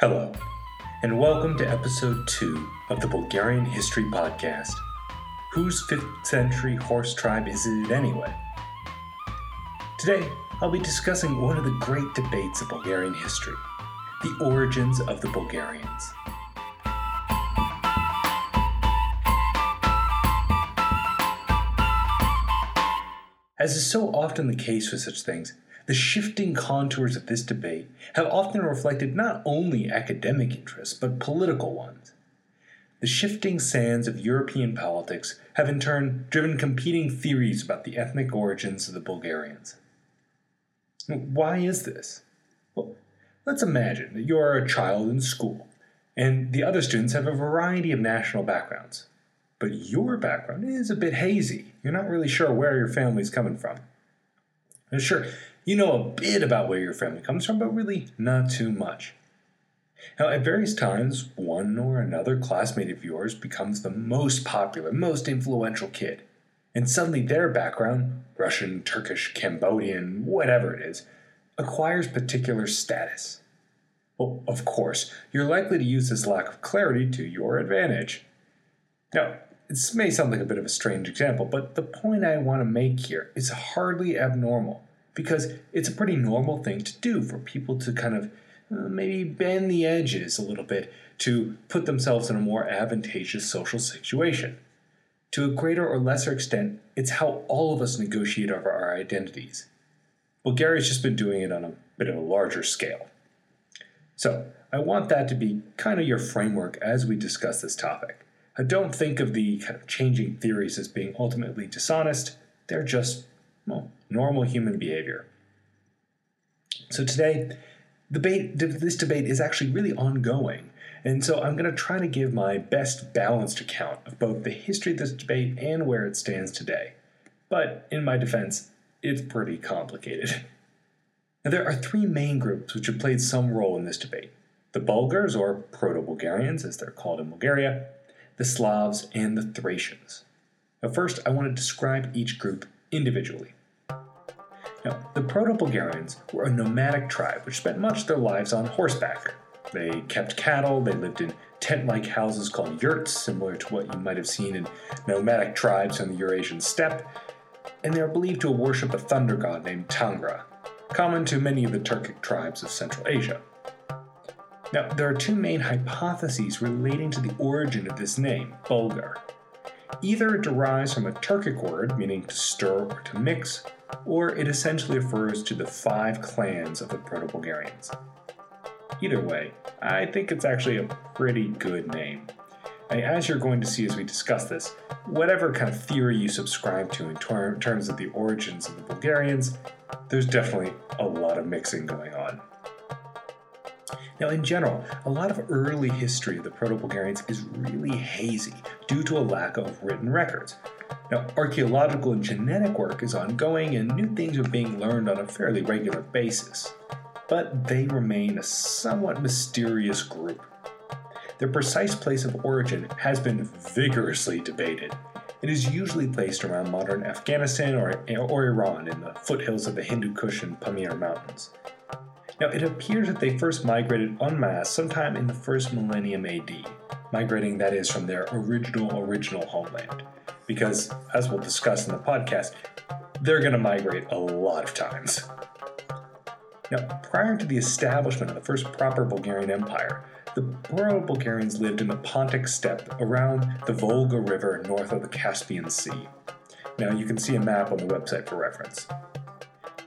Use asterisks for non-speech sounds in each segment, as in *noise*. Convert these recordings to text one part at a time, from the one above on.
Hello, and welcome to episode 2 of the Bulgarian History Podcast. Whose 5th century horse tribe is it anyway? Today, I'll be discussing one of the great debates of Bulgarian history the origins of the Bulgarians. As is so often the case with such things, the shifting contours of this debate have often reflected not only academic interests, but political ones. The shifting sands of European politics have in turn driven competing theories about the ethnic origins of the Bulgarians. Why is this? Well, let's imagine that you are a child in school, and the other students have a variety of national backgrounds but your background is a bit hazy. You're not really sure where your family's coming from. Now, sure, you know a bit about where your family comes from, but really not too much. Now, at various times, one or another classmate of yours becomes the most popular, most influential kid. And suddenly their background, Russian, Turkish, Cambodian, whatever it is, acquires particular status. Well, of course, you're likely to use this lack of clarity to your advantage. Now, this may sound like a bit of a strange example, but the point I want to make here is hardly abnormal because it's a pretty normal thing to do for people to kind of uh, maybe bend the edges a little bit to put themselves in a more advantageous social situation. To a greater or lesser extent, it's how all of us negotiate over our identities. Bulgaria's just been doing it on a bit of a larger scale. So, I want that to be kind of your framework as we discuss this topic. I don't think of the kind of changing theories as being ultimately dishonest. They're just, well, normal human behavior. So today, debate, this debate is actually really ongoing. And so I'm going to try to give my best balanced account of both the history of this debate and where it stands today. But in my defense, it's pretty complicated. *laughs* Now, there are three main groups which have played some role in this debate the Bulgars, or Proto Bulgarians as they're called in Bulgaria, the Slavs, and the Thracians. Now, first, I want to describe each group individually. Now, the Proto Bulgarians were a nomadic tribe which spent much of their lives on horseback. They kept cattle, they lived in tent like houses called yurts, similar to what you might have seen in nomadic tribes on the Eurasian steppe, and they are believed to worship a thunder god named Tangra, common to many of the Turkic tribes of Central Asia. Now, there are two main hypotheses relating to the origin of this name, Bulgar. Either it derives from a Turkic word meaning to stir or to mix, or it essentially refers to the five clans of the Proto Bulgarians. Either way, I think it's actually a pretty good name. as you're going to see as we discuss this, whatever kind of theory you subscribe to in ter- terms of the origins of the Bulgarians, there's definitely a lot of mixing going on. Now, in general, a lot of early history of the Proto Bulgarians is really hazy due to a lack of written records. Now, archaeological and genetic work is ongoing, and new things are being learned on a fairly regular basis. But they remain a somewhat mysterious group. Their precise place of origin has been vigorously debated. It is usually placed around modern Afghanistan or, or Iran in the foothills of the Hindu Kush and Pamir Mountains. Now, it appears that they first migrated en masse sometime in the first millennium AD, migrating, that is, from their original, original homeland. Because, as we'll discuss in the podcast, they're going to migrate a lot of times. Now, prior to the establishment of the first proper Bulgarian Empire, the Proto Bulgarians lived in the Pontic steppe around the Volga River north of the Caspian Sea. Now, you can see a map on the website for reference.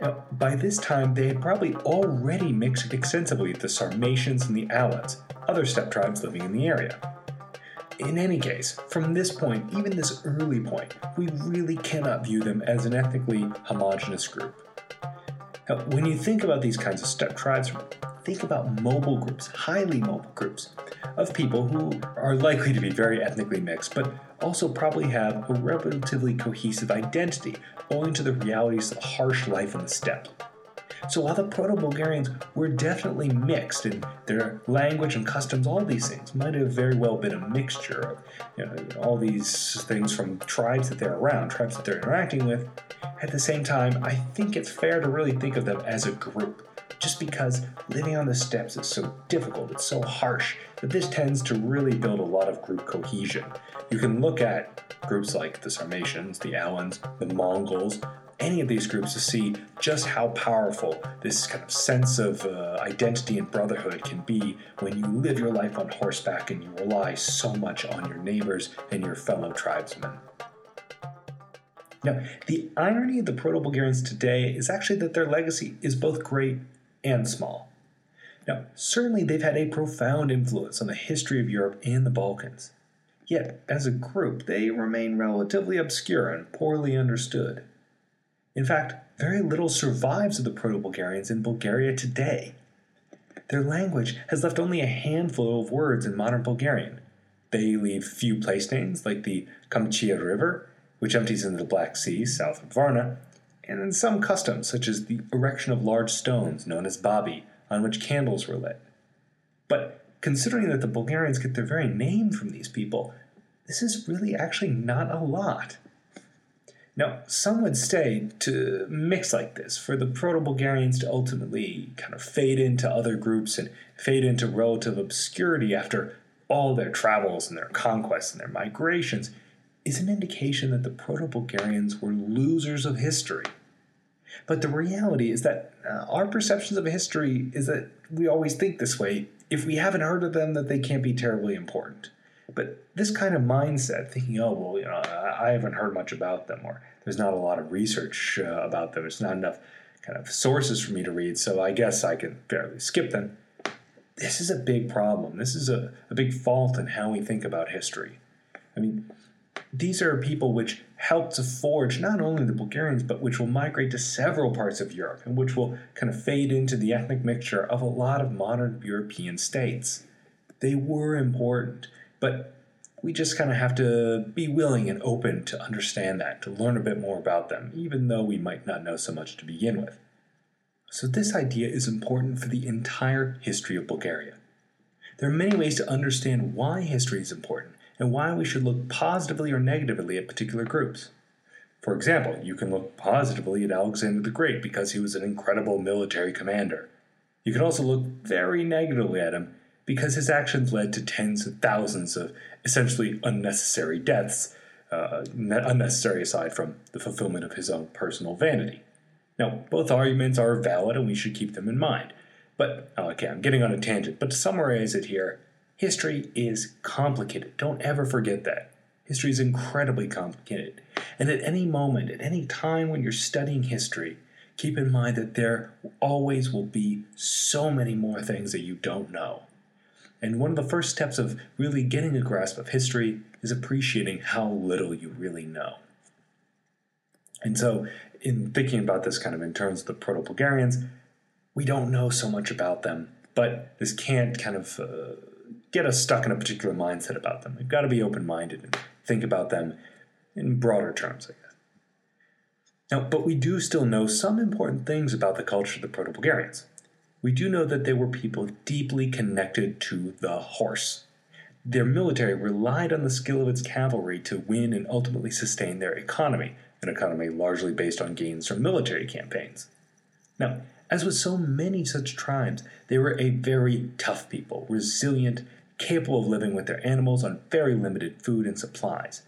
Now, by this time, they had probably already mixed extensively with the Sarmatians and the Alans, other steppe tribes living in the area. In any case, from this point, even this early point, we really cannot view them as an ethnically homogenous group. Now, when you think about these kinds of steppe tribes, think about mobile groups, highly mobile groups, of people who are likely to be very ethnically mixed, but also probably have a relatively cohesive identity owing to the realities of harsh life in the steppe. So while the Proto Bulgarians were definitely mixed in their language and customs, all these things might have very well been a mixture of you know, all these things from tribes that they're around, tribes that they're interacting with. At the same time, I think it's fair to really think of them as a group just because living on the steppes is so difficult, it's so harsh, that this tends to really build a lot of group cohesion. You can look at groups like the Sarmatians, the Alans, the Mongols, any of these groups to see just how powerful this kind of sense of uh, identity and brotherhood can be when you live your life on horseback and you rely so much on your neighbors and your fellow tribesmen. Now, the irony of the Proto Bulgarians today is actually that their legacy is both great and small. Now, certainly they've had a profound influence on the history of Europe and the Balkans. Yet, as a group, they remain relatively obscure and poorly understood. In fact, very little survives of the Proto Bulgarians in Bulgaria today. Their language has left only a handful of words in modern Bulgarian. They leave few place names like the Kamchia River, which empties into the Black Sea south of Varna, and in some customs such as the erection of large stones known as babi on which candles were lit. But considering that the Bulgarians get their very name from these people, this is really actually not a lot. Now, some would say to mix like this, for the Proto Bulgarians to ultimately kind of fade into other groups and fade into relative obscurity after all their travels and their conquests and their migrations, is an indication that the Proto Bulgarians were losers of history. But the reality is that uh, our perceptions of history is that we always think this way. If we haven't heard of them, that they can't be terribly important. But this kind of mindset, thinking, oh, well, you know, I, haven't heard much about them, or there's not a lot of research uh, about them, there's not enough kind of sources for me to read, so I guess I can fairly skip them. This is a big problem. This is a, a big fault in how we think about history. I mean, these are people which helped to forge not only the Bulgarians, but which will migrate to several parts of Europe and which will kind of fade into the ethnic mixture of a lot of modern European states. They were important. But we just kind of have to be willing and open to understand that, to learn a bit more about them, even though we might not know so much to begin with. So, this idea is important for the entire history of Bulgaria. There are many ways to understand why history is important and why we should look positively or negatively at particular groups. For example, you can look positively at Alexander the Great because he was an incredible military commander. You can also look very negatively at him because his actions led to tens of thousands of essentially unnecessary deaths, uh, unnecessary aside from the fulfillment of his own personal vanity. Now, both arguments are valid and we should keep them in mind. But, okay, I'm getting on a tangent, but to summarize it here, history is complicated. Don't ever forget that. History is incredibly complicated. And at any moment, at any time when you're studying history, keep in mind that there always will be so many more things that you don't know. And one of the first steps of really getting a grasp of history is appreciating how little you really know. And so, in thinking about this kind of in terms of the Proto Bulgarians, we don't know so much about them, but this can't kind of uh, get us stuck in a particular mindset about them. We've got to be open minded and think about them in broader terms, I guess. Now, but we do still know some important things about the culture of the Proto Bulgarians we do know that they were people deeply connected to the horse. Their military relied on the skill of its cavalry to win and ultimately sustain their economy, an economy largely based on gains from military campaigns. Now, as with so many such tribes, they were a very tough people, resilient, capable of living with their animals on very limited food and supplies.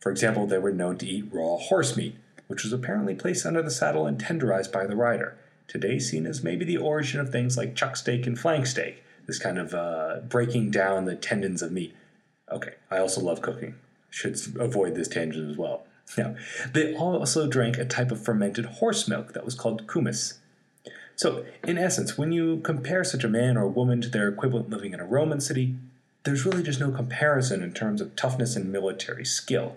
For example, they were known to eat raw horse meat, which was apparently placed under the saddle and tenderized by the rider today seen as maybe the origin of things like chuck steak and flank steak, this kind of uh, breaking down the tendons of meat. Okay, I also love cooking. Should avoid this tangent as well. *laughs* Now, they also drank a type of fermented horse milk that was called kumis. So, in essence, when you compare such a man or woman to their equivalent living in a Roman city, there's really just no comparison in terms of toughness and military skill.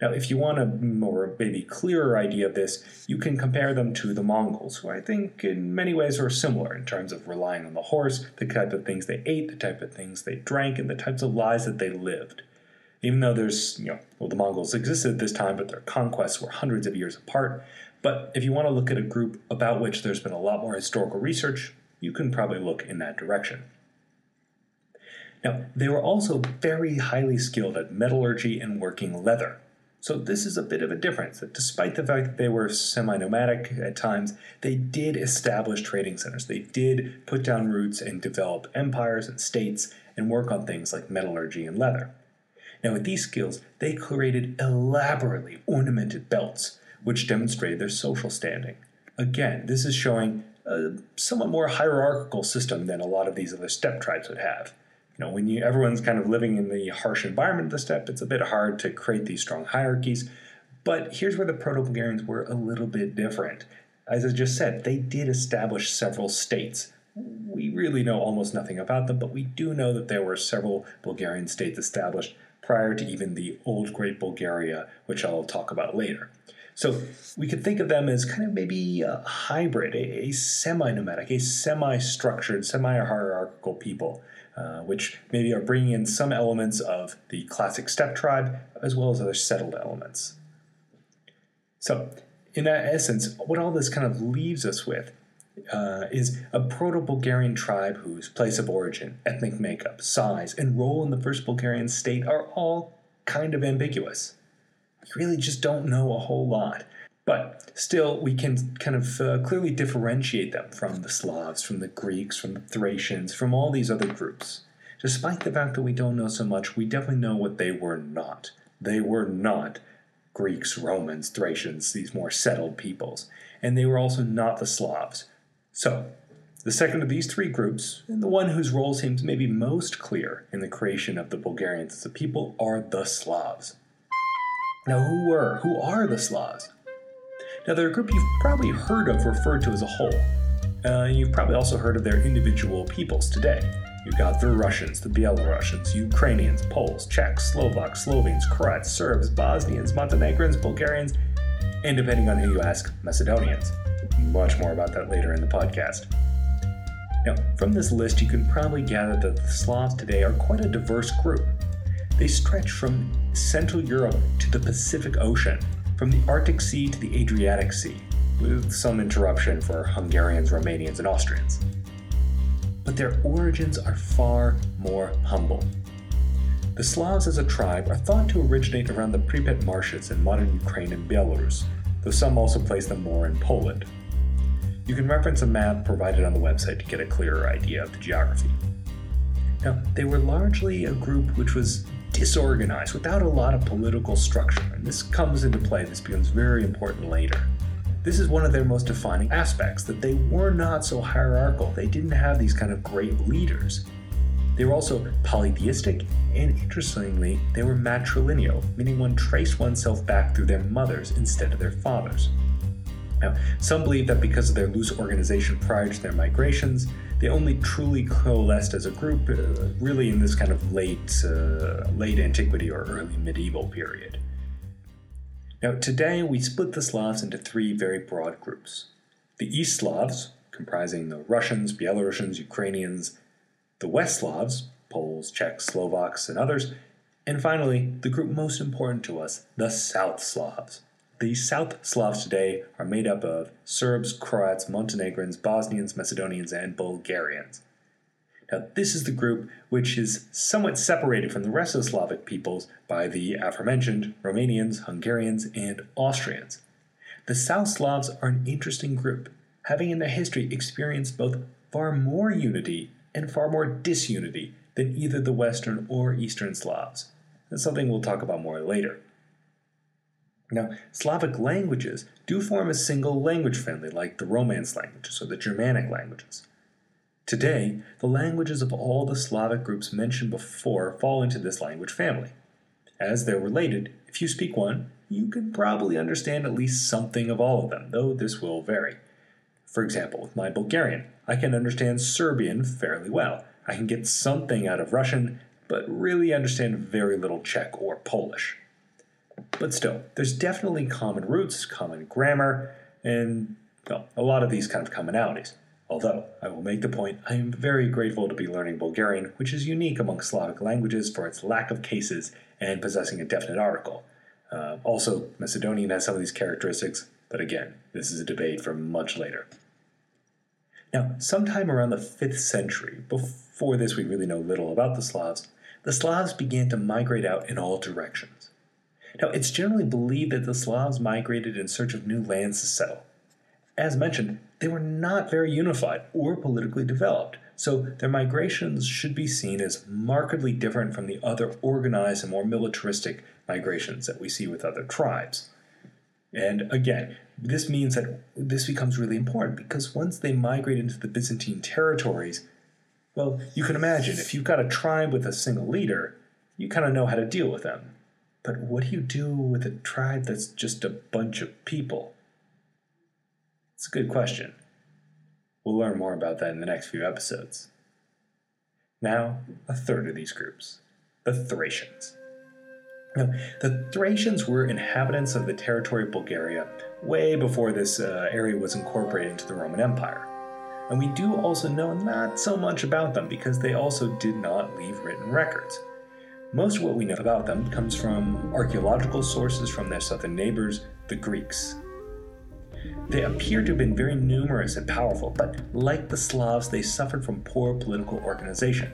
Now, if you want a more maybe clearer idea of this, you can compare them to the Mongols, who I think in many ways are similar in terms of relying on the horse, the type of things they ate, the type of things they drank, and the types of lives that they lived. Even though there's, you know, well, the Mongols existed at this time, but their conquests were hundreds of years apart. But if you want to look at a group about which there's been a lot more historical research, you can probably look in that direction. Now, they were also very highly skilled at metallurgy and working leather. So this is a bit of a difference that despite the fact that they were semi-nomadic at times, they did establish trading centers. They did put down roots and develop empires and states and work on things like metallurgy and leather. Now with these skills, they created elaborately ornamented belts, which demonstrated their social standing. Again, this is showing a somewhat more hierarchical system than a lot of these other steppe tribes would have you know, when you everyone's kind of living in the harsh environment of the steppe, it's a bit hard to create these strong hierarchies. But here's where the Proto-Bulgarians were a little bit different. As I just said, they did establish several states. We really know almost nothing about them, but we do know that there were several Bulgarian states established prior to even the old Great Bulgaria, which I'll talk about later. So we could think of them as kind of maybe a hybrid, a, semi nomadic, a semi structured, semi hierarchical people uh, which maybe are bringing in some elements of the classic steppe tribe as well as other settled elements. So, in that essence, what all this kind of leaves us with uh, is a Proto Bulgarian tribe whose place of origin, ethnic makeup, size, and role in the first Bulgarian state are all kind of ambiguous. We really just don't know a whole lot. But still, we can kind of uh, clearly differentiate them from the Slavs, from the Greeks, from the Thracians, from all these other groups. Despite the fact that we don't know so much, we definitely know what they were not. They were not Greeks, Romans, Thracians, these more settled peoples. And they were also not the Slavs. So, the second of these three groups, and the one whose role seems maybe most clear in the creation of the Bulgarians as a people, are the Slavs. Now, who were, who are the Slavs? Now, they're a group you've probably heard of referred to as a whole. Uh, you've probably also heard of their individual peoples today. You've got the Russians, the Belarusians, Ukrainians, Poles, Czechs, Slovaks, Slovenes, Croats, Serbs, Bosnians, Montenegrins, Bulgarians, and depending on who you ask, Macedonians. Much more about that later in the podcast. Now, from this list, you can probably gather that the Slavs today are quite a diverse group. They stretch from Central Europe to the Pacific Ocean, from the Arctic Sea to the Adriatic Sea, with some interruption for Hungarians, Romanians, and Austrians. But their origins are far more humble. The Slavs as a tribe are thought to originate around the Pripyat marshes in modern Ukraine and Belarus, though some also place them more in Poland. You can reference a map provided on the website to get a clearer idea of the geography. Now, they were largely a group which was disorganized without a lot of political structure, and this comes into play, this becomes very important later. This is one of their most defining aspects that they were not so hierarchical. They didn't have these kind of great leaders. They were also polytheistic, and interestingly, they were matrilineal, meaning one traced oneself back through their mothers instead of their fathers. Now, some believe that because of their loose organization prior to their migrations, they only truly coalesced as a group uh, really in this kind of late, uh, late antiquity or early medieval period. Now, today we split the Slavs into three very broad groups the East Slavs, comprising the Russians, Belarusians, Ukrainians, the West Slavs, Poles, Czechs, Slovaks, and others, and finally, the group most important to us, the South Slavs, the South Slavs today are made up of Serbs, Croats, Montenegrins, Bosnians, Macedonians, and Bulgarians. Now, this is the group which is somewhat separated from the rest of the Slavic peoples by the aforementioned Romanians, Hungarians, and Austrians. The South Slavs are an interesting group, having in their history experienced both far more unity and far more disunity than either the Western or Eastern Slavs. That's something we'll talk about more later. Now, Slavic languages do form a single language family like the Romance languages or the Germanic languages. Today, the languages of all the Slavic groups mentioned before fall into this language family. As they're related, if you speak one, you can probably understand at least something of all of them, though this will vary. For example, with my Bulgarian, I can understand Serbian fairly well. I can get something out of Russian, but really understand very little Czech or Polish. But still, there's definitely common roots, common grammar, and well, a lot of these kind of commonalities. Although, I will make the point, I am very grateful to be learning Bulgarian, which is unique among Slavic languages for its lack of cases and possessing a definite article. Uh, also, Macedonian has some of these characteristics, but again, this is a debate for much later. Now, sometime around the 5th century, before this we really know little about the Slavs, the Slavs began to migrate out in all directions. Now, it's generally believed that the Slavs migrated in search of new lands to settle. As mentioned, they were not very unified or politically developed, so their migrations should be seen as markedly different from the other organized and more militaristic migrations that we see with other tribes. And again, this means that this becomes really important because once they migrate into the Byzantine territories, well, you can imagine if you've got a tribe with a single leader, you kind of know how to deal with them. But what do you do with a tribe that's just a bunch of people? It's a good question. We'll learn more about that in the next few episodes. Now, a third of these groups the Thracians. Now, the Thracians were inhabitants of the territory of Bulgaria way before this uh, area was incorporated into the Roman Empire. And we do also know not so much about them because they also did not leave written records. Most of what we know about them comes from archaeological sources from their southern neighbors, the Greeks. They appear to have been very numerous and powerful, but like the Slavs, they suffered from poor political organization.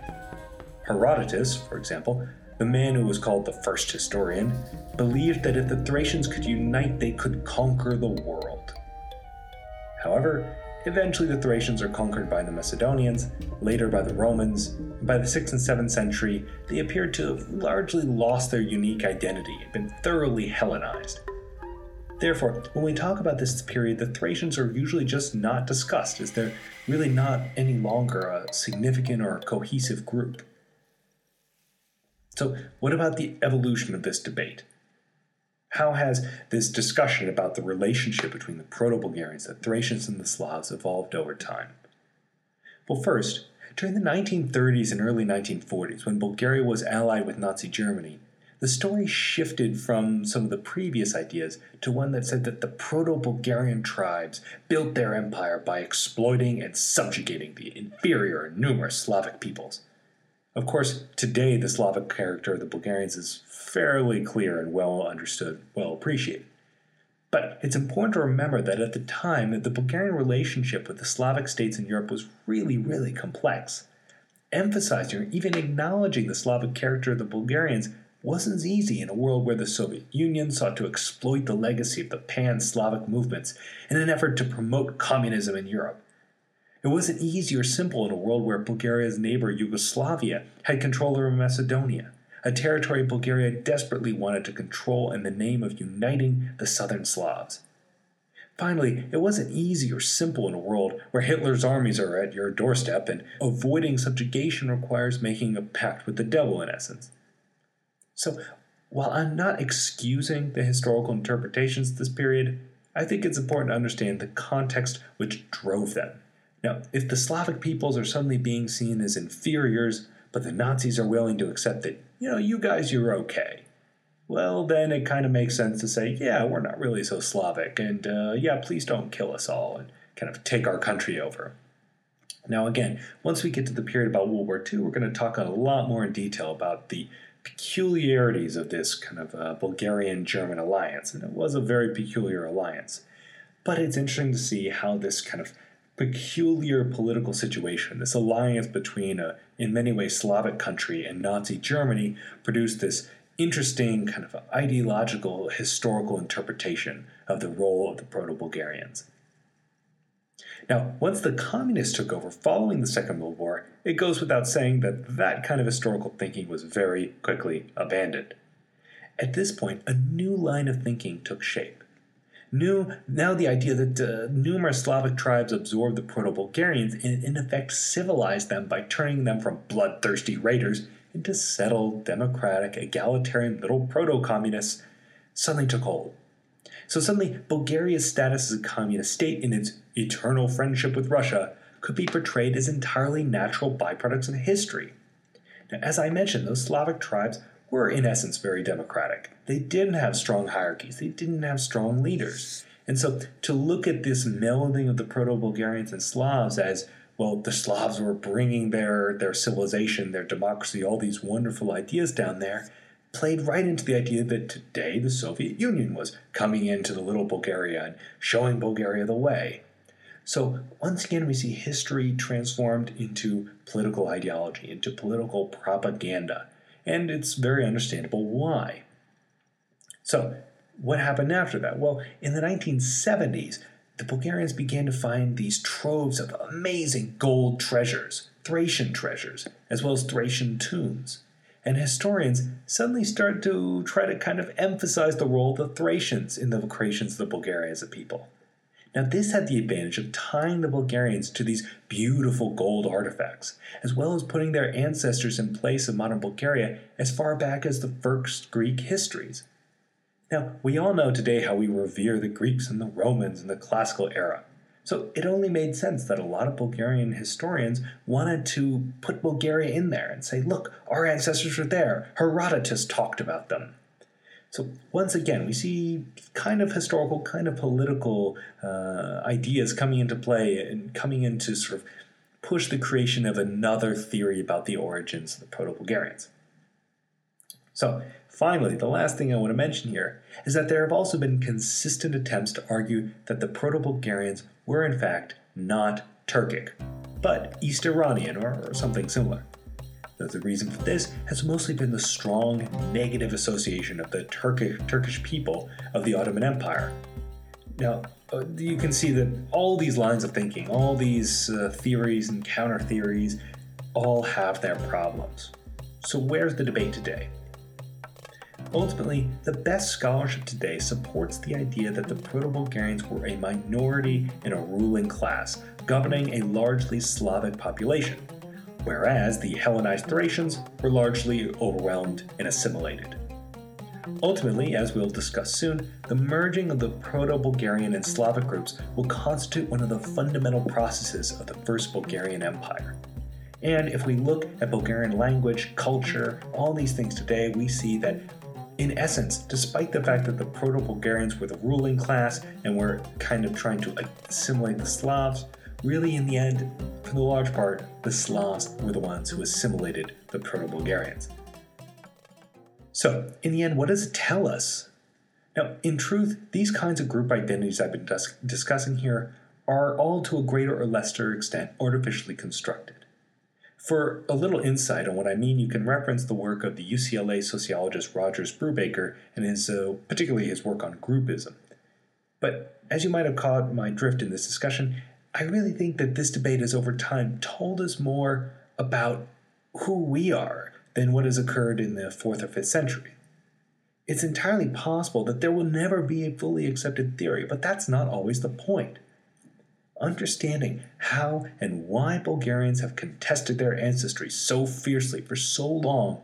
Herodotus, for example, the man who was called the first historian, believed that if the Thracians could unite, they could conquer the world. However, eventually the Thracians are conquered by the Macedonians, later by the Romans, by the 6th and 7th century, they appear to have largely lost their unique identity and been thoroughly Hellenized. Therefore, when we talk about this period, the Thracians are usually just not discussed, as they're really not any longer a significant or cohesive group. So, what about the evolution of this debate? How has this discussion about the relationship between the Proto Bulgarians, the Thracians, and the Slavs evolved over time? Well, first, during the 1930s and early 1940s, when Bulgaria was allied with Nazi Germany, the story shifted from some of the previous ideas to one that said that the Proto Bulgarian tribes built their empire by exploiting and subjugating the inferior and numerous Slavic peoples. Of course, today the Slavic character of the Bulgarians is fairly clear and well understood, well appreciated. But it's important to remember that at the time that the Bulgarian relationship with the Slavic states in Europe was really, really complex. Emphasizing or even acknowledging the Slavic character of the Bulgarians wasn't as easy in a world where the Soviet Union sought to exploit the legacy of the pan Slavic movements in an effort to promote communism in Europe. It wasn't easy or simple in a world where Bulgaria's neighbor Yugoslavia had control over Macedonia, a territory Bulgaria desperately wanted to control in the name of uniting the southern Slavs. Finally, it wasn't easy or simple in a world where Hitler's armies are at your doorstep and avoiding subjugation requires making a pact with the devil in essence. So, while I'm not excusing the historical interpretations of this period, I think it's important to understand the context which drove them. Now, if the Slavic peoples are suddenly being seen as inferiors, but the Nazis are willing to accept that, you know, you guys, you're okay, well, then it kind of makes sense to say, yeah, we're not really so Slavic, and uh, yeah, please don't kill us all and kind of take our country over. Now, again, once we get to the period about World War II, we're going to talk a lot more in detail about the peculiarities of this kind of uh, Bulgarian German alliance, and it was a very peculiar alliance. But it's interesting to see how this kind of peculiar political situation, this alliance between a, in many ways, Slavic country and Nazi Germany, produced this interesting kind of ideological historical interpretation of the role of the Proto Bulgarians. Now, once the communists took over following the Second World War, it goes without saying that that kind of historical thinking was very quickly abandoned. At this point, a new line of thinking took shape. New, now the idea that uh, numerous Slavic tribes absorbed the Proto-Bulgarians and in effect civilized them by turning them from bloodthirsty raiders into settled, democratic, egalitarian little proto-communists suddenly took hold. So suddenly, Bulgaria's status as a communist state in its eternal friendship with Russia could be portrayed as entirely natural byproducts of history. Now, as I mentioned, those Slavic tribes were in essence very democratic. They didn't have strong hierarchies, they didn't have strong leaders. And so to look at this melding of the Proto Bulgarians and Slavs as well, the Slavs were bringing their, their civilization, their democracy, all these wonderful ideas down there, played right into the idea that today the Soviet Union was coming into the little Bulgaria and showing Bulgaria the way. So, once again, we see history transformed into political ideology, into political propaganda and it's very understandable why. So, what happened after that? Well, in the 1970s, the Bulgarians began to find these troves of amazing gold treasures, Thracian treasures, as well as Thracian tombs. And historians suddenly start to try to kind of emphasize the role of the Thracians in the creations of the Bulgarians as a people. Now, this had the advantage of tying the Bulgarians to these beautiful gold artifacts, as well as putting their ancestors in place of modern Bulgaria as far back as the first Greek histories. Now, we all know today how we revere the Greeks and the Romans in the classical era. So it only made sense that a lot of Bulgarian historians wanted to put Bulgaria in there and say, look, our ancestors were there. Herodotus talked about them. So once again, we see kind of historical, kind of political uh, ideas coming into play and coming into sort of push the creation of another theory about the origins of the Proto-Bulgarians. So finally, the last thing I want to mention here is that there have also been consistent attempts to argue that the Proto-Bulgarians were in fact not Turkic, but East Iranian or, or something similar. The reason for this has mostly been the strong negative association of the Turkish, Turkish people of the Ottoman Empire. Now, uh, you can see that all these lines of thinking, all these uh, theories and counter theories, all have their problems. So, where's the debate today? Ultimately, the best scholarship today supports the idea that the Proto Bulgarians were a minority in a ruling class, governing a largely Slavic population whereas the Hellenized Thracians were largely overwhelmed and assimilated. Ultimately, as we'll discuss soon, the merging of the Proto Bulgarian and Slavic groups will constitute one of the fundamental processes of the First Bulgarian Empire. And if we look at Bulgarian language, culture, all these things today, we see that in essence, despite the fact that the Proto Bulgarians were the ruling class and were kind of trying to assimilate the Slavs, really, in the end, for the large part, the Slavs were the ones who assimilated the Proto Bulgarians. So, in the end, what does it tell us? Now, in truth, these kinds of group identities I've been dis- discussing here are all to a greater or lesser extent artificially constructed. For a little insight on what I mean, you can reference the work of the UCLA sociologist Rogers Brubaker and his, uh, particularly his work on groupism. But as you might have caught my drift in this discussion, I really think that this debate has over time told us more about who we are than what has occurred in the fourth or fifth century. It's entirely possible that there will never be a fully accepted theory, but that's not always the point. Understanding how and why Bulgarians have contested their ancestry so fiercely for so long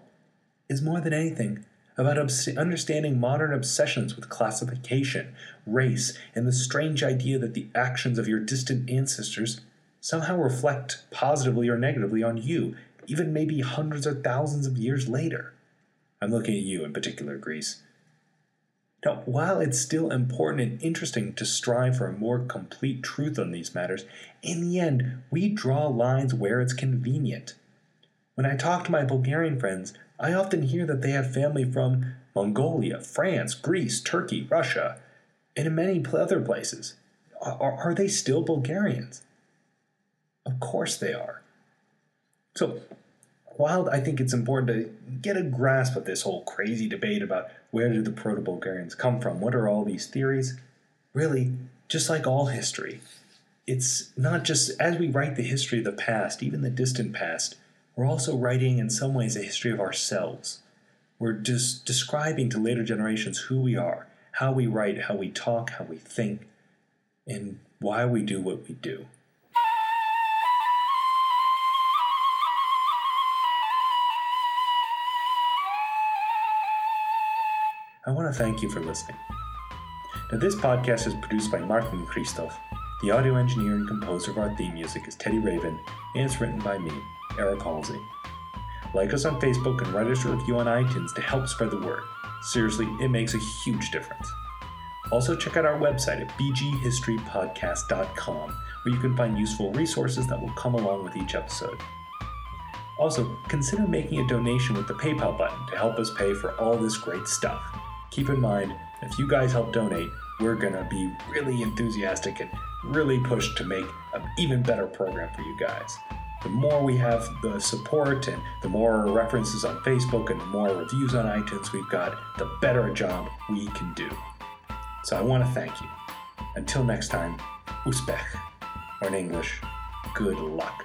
is more than anything about obs- understanding modern obsessions with classification, race, and the strange idea that the actions of your distant ancestors somehow reflect positively or negatively on you, even maybe hundreds or thousands of years later. I'm looking at you in particular, Greece. Now, while it's still important and interesting to strive for a more complete truth on these matters, in the end, we draw lines where it's convenient. When I talk to my Bulgarian friends, I often hear that they have family from Mongolia, France, Greece, Turkey, Russia, and in many other places. Are, are they still Bulgarians? Of course they are. So, while I think it's important to get a grasp of this whole crazy debate about where did the Proto Bulgarians come from, what are all these theories, really, just like all history, it's not just as we write the history of the past, even the distant past, we're also writing in some ways a history of ourselves. We're just describing to later generations who we are, how we write, how we talk, how we think, and why we do what we do. I want to thank you for listening. Now, this podcast is produced by Martin Christoph. The audio engineer and composer of our theme music is Teddy Raven, and it's written by me, Eric Halsey. Like us on Facebook and write us a review on iTunes to help spread the word. Seriously, it makes a huge difference. Also, check out our website at bghistorypodcast.com, where you can find useful resources that will come along with each episode. Also, consider making a donation with the PayPal button to help us pay for all this great stuff. Keep in mind, if you guys help donate, we're gonna be really enthusiastic and really push to make an even better program for you guys. The more we have the support and the more references on Facebook and the more reviews on iTunes we've got, the better a job we can do. So I want to thank you. Until next time, Uspeh, or in English, good luck.